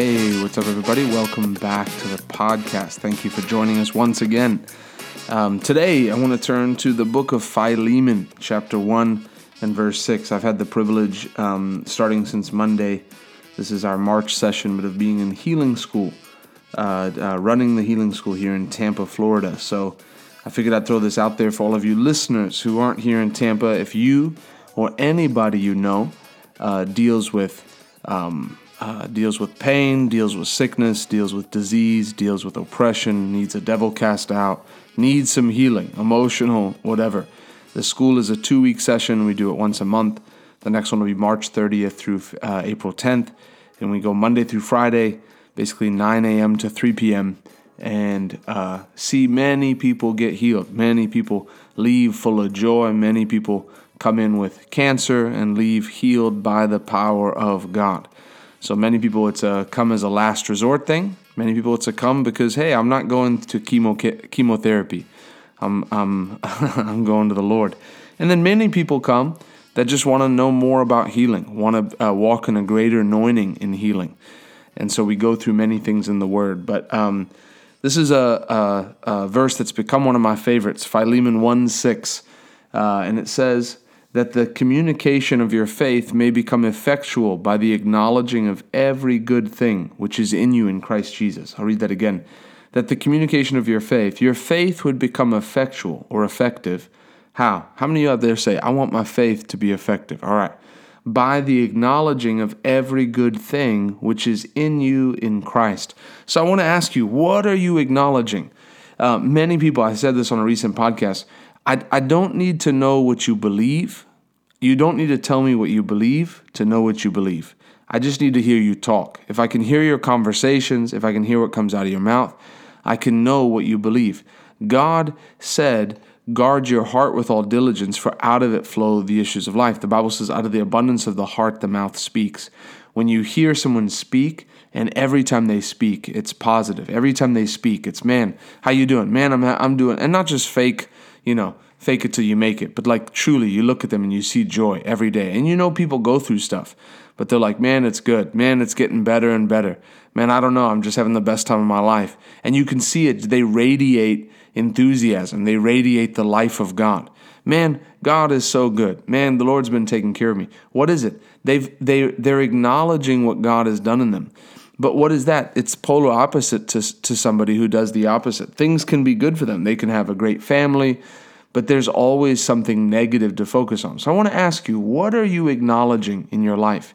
Hey, what's up, everybody? Welcome back to the podcast. Thank you for joining us once again. Um, today, I want to turn to the book of Philemon, chapter 1 and verse 6. I've had the privilege, um, starting since Monday, this is our March session, but of being in healing school, uh, uh, running the healing school here in Tampa, Florida. So I figured I'd throw this out there for all of you listeners who aren't here in Tampa. If you or anybody you know uh, deals with um, uh, deals with pain, deals with sickness, deals with disease, deals with oppression, needs a devil cast out, needs some healing, emotional, whatever. The school is a two week session. We do it once a month. The next one will be March 30th through uh, April 10th. And we go Monday through Friday, basically 9 a.m. to 3 p.m., and uh, see many people get healed. Many people leave full of joy. Many people come in with cancer and leave healed by the power of God. So many people, it's a come as a last resort thing. Many people, it's a come because hey, I'm not going to chemo chemotherapy. I'm I'm I'm going to the Lord. And then many people come that just want to know more about healing, want to uh, walk in a greater anointing in healing. And so we go through many things in the Word. But um, this is a, a, a, verse that's become one of my favorites, Philemon 1 6. Uh, and it says, that the communication of your faith may become effectual by the acknowledging of every good thing which is in you in Christ Jesus. I'll read that again. That the communication of your faith, your faith would become effectual or effective. How? How many of you out there say, I want my faith to be effective? All right. By the acknowledging of every good thing which is in you in Christ. So I want to ask you, what are you acknowledging? Uh, many people, I said this on a recent podcast, I, I don't need to know what you believe. You don't need to tell me what you believe to know what you believe. I just need to hear you talk. If I can hear your conversations, if I can hear what comes out of your mouth, I can know what you believe. God said, Guard your heart with all diligence, for out of it flow the issues of life. The Bible says, Out of the abundance of the heart, the mouth speaks. When you hear someone speak, and every time they speak, it's positive. Every time they speak, it's man, how you doing? Man, I'm I'm doing, and not just fake you know, fake it till you make it. But like truly, you look at them and you see joy every day. And you know people go through stuff, but they're like, man, it's good. Man, it's getting better and better. Man, I don't know. I'm just having the best time of my life. And you can see it. They radiate enthusiasm, they radiate the life of God. Man, God is so good. Man, the Lord's been taking care of me. What is it? They've they they're acknowledging what God has done in them. But what is that? It's polar opposite to, to somebody who does the opposite. Things can be good for them. They can have a great family, but there's always something negative to focus on. So I want to ask you, what are you acknowledging in your life?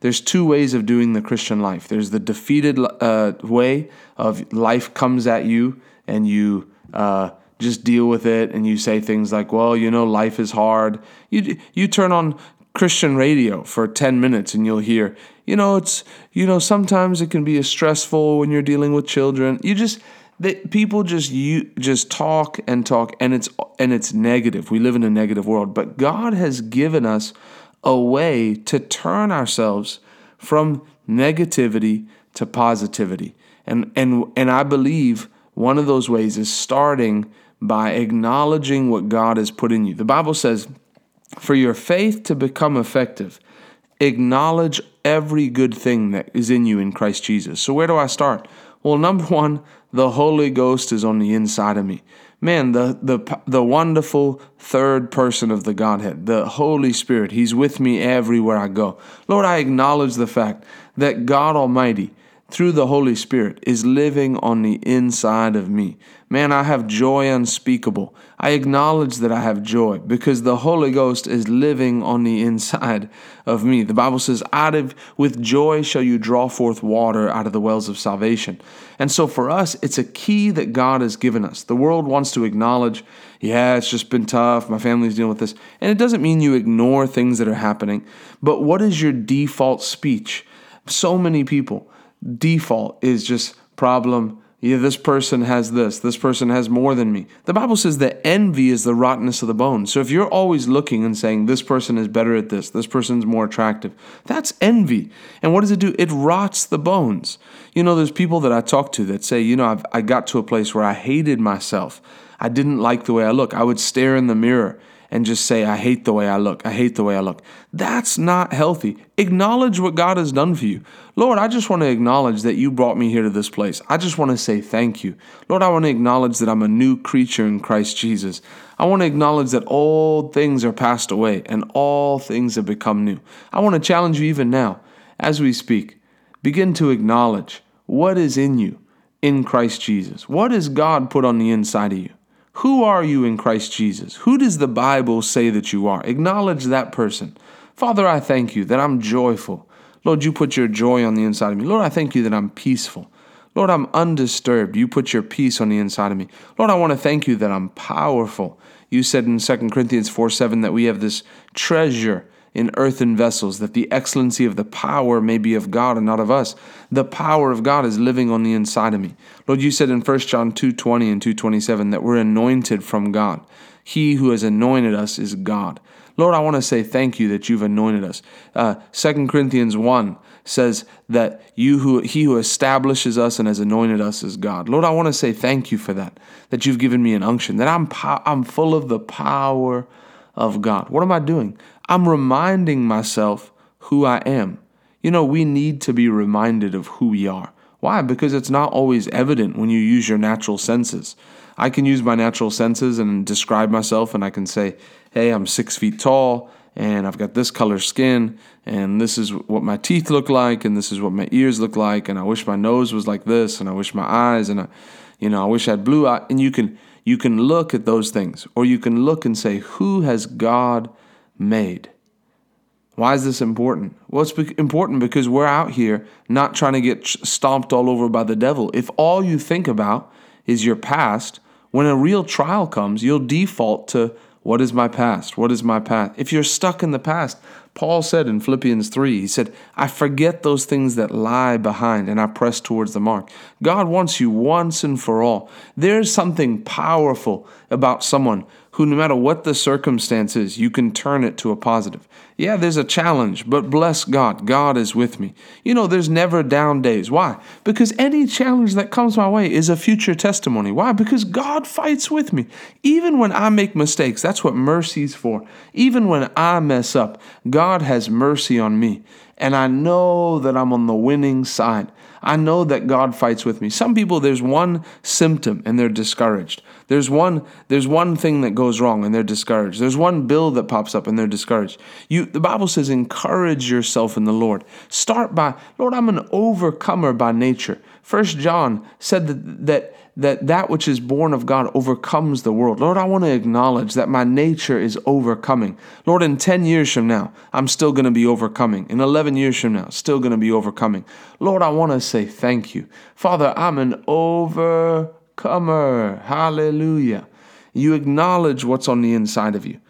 There's two ways of doing the Christian life. There's the defeated uh, way of life comes at you and you uh, just deal with it and you say things like, well, you know, life is hard. You, you turn on Christian radio for 10 minutes and you'll hear, you know, it's, you know, sometimes it can be stressful when you're dealing with children. You just, that people just you just talk and talk and it's and it's negative. We live in a negative world, but God has given us a way to turn ourselves from negativity to positivity. And and and I believe one of those ways is starting by acknowledging what God has put in you. The Bible says for your faith to become effective, acknowledge every good thing that is in you in Christ Jesus. So, where do I start? Well, number one, the Holy Ghost is on the inside of me. Man, the, the, the wonderful third person of the Godhead, the Holy Spirit, He's with me everywhere I go. Lord, I acknowledge the fact that God Almighty, through the Holy Spirit is living on the inside of me. Man, I have joy unspeakable. I acknowledge that I have joy because the Holy Ghost is living on the inside of me. The Bible says, out of with joy shall you draw forth water out of the wells of salvation. And so for us, it's a key that God has given us. The world wants to acknowledge, yeah, it's just been tough. My family's dealing with this. And it doesn't mean you ignore things that are happening, but what is your default speech? So many people default is just problem. Yeah, this person has this. This person has more than me. The Bible says that envy is the rottenness of the bone. So if you're always looking and saying, this person is better at this, this person's more attractive, that's envy. And what does it do? It rots the bones. You know, there's people that I talk to that say, you know, I've, I got to a place where I hated myself. I didn't like the way I look. I would stare in the mirror and just say, I hate the way I look. I hate the way I look. That's not healthy. Acknowledge what God has done for you. Lord, I just want to acknowledge that you brought me here to this place. I just want to say thank you. Lord, I want to acknowledge that I'm a new creature in Christ Jesus. I want to acknowledge that all things are passed away and all things have become new. I want to challenge you even now as we speak. Begin to acknowledge what is in you in Christ Jesus. What has God put on the inside of you? Who are you in Christ Jesus? Who does the Bible say that you are? Acknowledge that person. Father, I thank you that I'm joyful. Lord, you put your joy on the inside of me. Lord, I thank you that I'm peaceful. Lord, I'm undisturbed. You put your peace on the inside of me. Lord, I want to thank you that I'm powerful. You said in 2 Corinthians 4 7 that we have this treasure in earthen vessels, that the excellency of the power may be of God and not of us. The power of God is living on the inside of me. Lord, you said in 1 John 2:20 and 2:27 that we're anointed from God. He who has anointed us is God. Lord, I want to say thank you that you've anointed us. Uh, 2 Corinthians 1 says that you who he who establishes us and has anointed us is God. Lord, I want to say thank you for that. That you've given me an unction. That I'm po- I'm full of the power of God. What am I doing? I'm reminding myself who I am. You know, we need to be reminded of who we are. Why? Because it's not always evident when you use your natural senses. I can use my natural senses and describe myself, and I can say, hey, I'm six feet tall, and I've got this color skin, and this is what my teeth look like, and this is what my ears look like, and I wish my nose was like this, and I wish my eyes, and I, you know, I wish I had blue eyes. And you can you can look at those things, or you can look and say, who has God made. Why is this important? Well, it's important because we're out here not trying to get stomped all over by the devil. If all you think about is your past, when a real trial comes, you'll default to what is my past? What is my past? If you're stuck in the past, Paul said in Philippians 3, he said, I forget those things that lie behind and I press towards the mark. God wants you once and for all. There's something powerful about someone who, no matter what the circumstances, you can turn it to a positive. Yeah, there's a challenge, but bless God, God is with me. You know, there's never down days. Why? Because any challenge that comes my way is a future testimony. Why? Because God fights with me. Even when I make mistakes, that's what mercy's for. Even when I mess up, God has mercy on me. And I know that I'm on the winning side. I know that God fights with me. Some people, there's one symptom and they're discouraged. There's one, there's one thing that goes wrong and they're discouraged. There's one bill that pops up and they're discouraged. You, the Bible says, encourage yourself in the Lord. Start by, Lord, I'm an overcomer by nature. First John said that, that that that which is born of God overcomes the world. Lord, I want to acknowledge that my nature is overcoming. Lord, in 10 years from now, I'm still going to be overcoming. In 11 years from now, still going to be overcoming. Lord, I want to say thank you. Father, I'm an overcomer. Hallelujah. You acknowledge what's on the inside of you.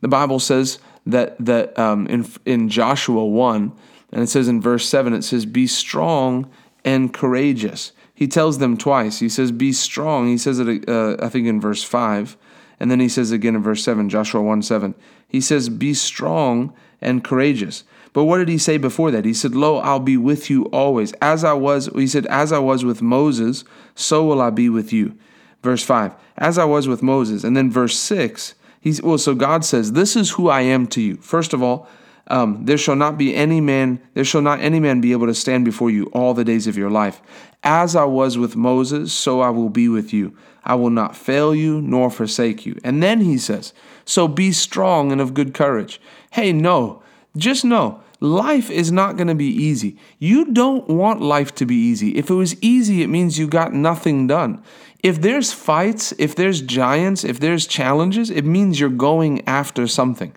The Bible says that that um, in in Joshua 1, and it says in verse 7, it says, Be strong and courageous he tells them twice. He says, Be strong. He says it, uh, I think, in verse 5. And then he says again in verse 7, Joshua 1 7. He says, Be strong and courageous. But what did he say before that? He said, Lo, I'll be with you always. As I was, he said, As I was with Moses, so will I be with you. Verse 5, as I was with Moses. And then verse 6, he's, well, so God says, This is who I am to you. First of all, um, there shall not be any man, there shall not any man be able to stand before you all the days of your life. As I was with Moses, so I will be with you. I will not fail you nor forsake you. And then he says, So be strong and of good courage. Hey, no, just know life is not going to be easy. You don't want life to be easy. If it was easy, it means you got nothing done. If there's fights, if there's giants, if there's challenges, it means you're going after something.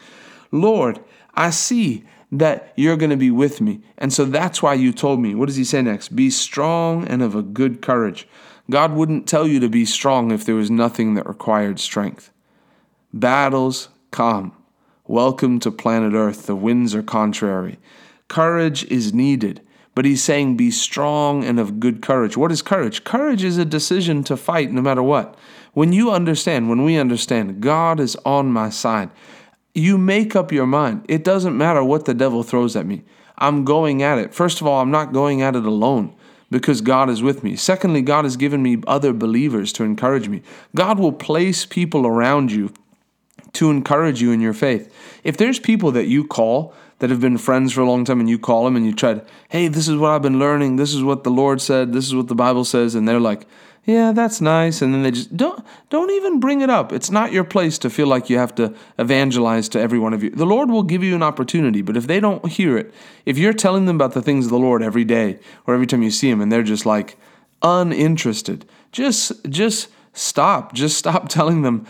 Lord, I see that you're going to be with me. And so that's why you told me. What does he say next? Be strong and of a good courage. God wouldn't tell you to be strong if there was nothing that required strength. Battles come. Welcome to planet Earth. The winds are contrary. Courage is needed. But he's saying, be strong and of good courage. What is courage? Courage is a decision to fight no matter what. When you understand, when we understand, God is on my side, you make up your mind. It doesn't matter what the devil throws at me. I'm going at it. First of all, I'm not going at it alone because God is with me. Secondly, God has given me other believers to encourage me. God will place people around you to encourage you in your faith. If there's people that you call that have been friends for a long time and you call them and you try to, hey, this is what I've been learning, this is what the Lord said, this is what the Bible says, and they're like, yeah, that's nice, and then they just don't don't even bring it up. It's not your place to feel like you have to evangelize to every one of you. The Lord will give you an opportunity, but if they don't hear it, if you're telling them about the things of the Lord every day or every time you see them and they're just like uninterested, just just stop. Just stop telling them.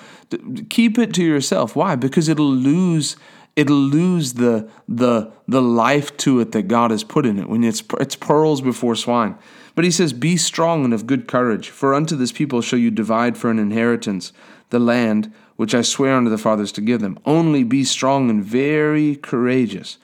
Keep it to yourself. Why? Because it'll lose it'll lose the the the life to it that God has put in it when it's it's pearls before swine. But he says, "Be strong and of good courage, for unto this people shall you divide for an inheritance the land which I swear unto the fathers to give them. Only be strong and very courageous."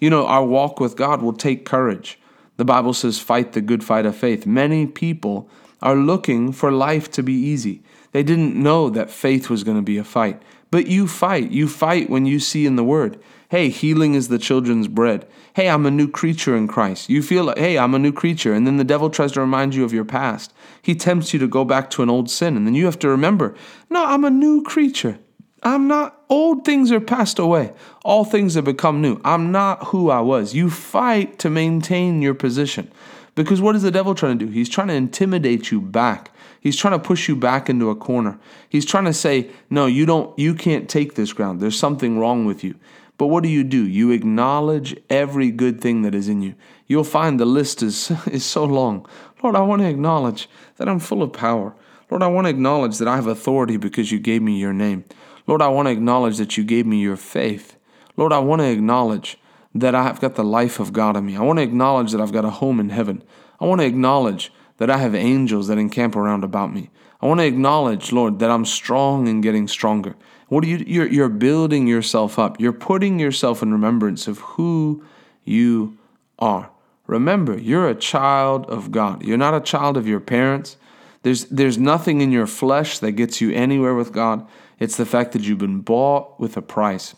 You know, our walk with God will take courage. The Bible says, "Fight the good fight of faith." Many people are looking for life to be easy. They didn't know that faith was going to be a fight. But you fight. You fight when you see in the Word, hey, healing is the children's bread. Hey, I'm a new creature in Christ. You feel like, hey, I'm a new creature. And then the devil tries to remind you of your past. He tempts you to go back to an old sin. And then you have to remember, no, I'm a new creature. I'm not, old things are passed away. All things have become new. I'm not who I was. You fight to maintain your position. Because what is the devil trying to do? He's trying to intimidate you back. He's trying to push you back into a corner. He's trying to say, "No, you don't you can't take this ground. There's something wrong with you." But what do you do? You acknowledge every good thing that is in you. You'll find the list is is so long. Lord, I want to acknowledge that I'm full of power. Lord, I want to acknowledge that I have authority because you gave me your name. Lord, I want to acknowledge that you gave me your faith. Lord, I want to acknowledge that I've got the life of God in me. I want to acknowledge that I've got a home in heaven. I want to acknowledge that I have angels that encamp around about me. I want to acknowledge, Lord, that I'm strong and getting stronger. What are you you're, you're building yourself up. You're putting yourself in remembrance of who you are. Remember, you're a child of God. You're not a child of your parents. There's there's nothing in your flesh that gets you anywhere with God. It's the fact that you've been bought with a price.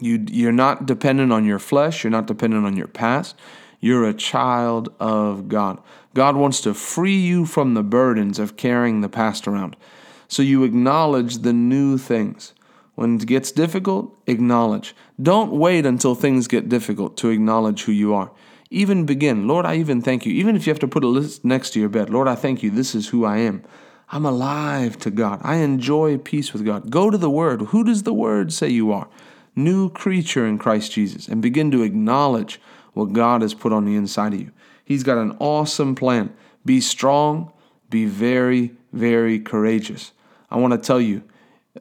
You, you're not dependent on your flesh, you're not dependent on your past. You're a child of God. God wants to free you from the burdens of carrying the past around. So you acknowledge the new things. When it gets difficult, acknowledge. Don't wait until things get difficult to acknowledge who you are. Even begin. Lord, I even thank you. Even if you have to put a list next to your bed, Lord, I thank you. This is who I am. I'm alive to God. I enjoy peace with God. Go to the Word. Who does the Word say you are? new creature in Christ Jesus and begin to acknowledge what God has put on the inside of you. He's got an awesome plan. Be strong, be very, very courageous. I want to tell you,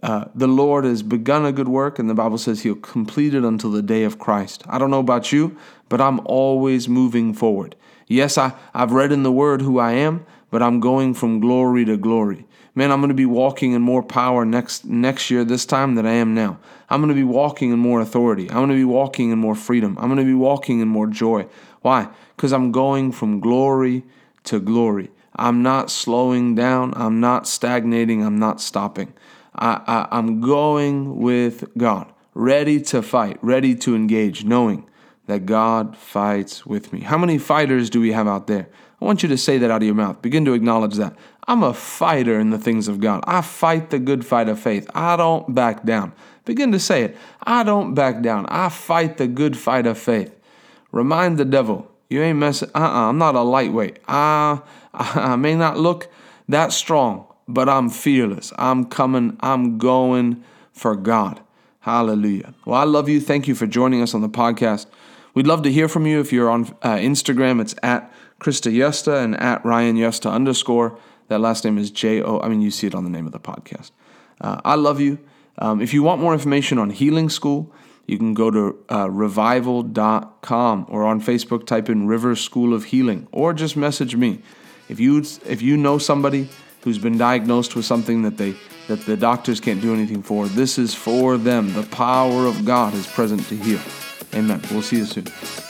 uh, the Lord has begun a good work, and the Bible says He'll complete it until the day of Christ. I don't know about you, but I'm always moving forward. Yes, I, I've read in the Word who I am, but I'm going from glory to glory. Man, I'm going to be walking in more power next next year this time than I am now. I'm going to be walking in more authority. I'm going to be walking in more freedom. I'm going to be walking in more joy. Why? Because I'm going from glory to glory. I'm not slowing down. I'm not stagnating. I'm not stopping. I, I, I'm going with God, ready to fight, ready to engage, knowing that God fights with me. How many fighters do we have out there? I want you to say that out of your mouth. Begin to acknowledge that. I'm a fighter in the things of God. I fight the good fight of faith. I don't back down. Begin to say it. I don't back down. I fight the good fight of faith. Remind the devil, you ain't messing. Uh uh-uh, I'm not a lightweight. I, I may not look that strong, but I'm fearless. I'm coming. I'm going for God. Hallelujah. Well, I love you. Thank you for joining us on the podcast. We'd love to hear from you. If you're on uh, Instagram, it's at Krista Yusta and at Ryan Yusta underscore. That last name is J O. I mean, you see it on the name of the podcast. Uh, I love you. Um, if you want more information on Healing School, you can go to uh, revival.com or on Facebook type in River School of Healing or just message me. If you if you know somebody who's been diagnosed with something that they that the doctors can't do anything for, this is for them. The power of God is present to heal. Amen. We'll see you soon.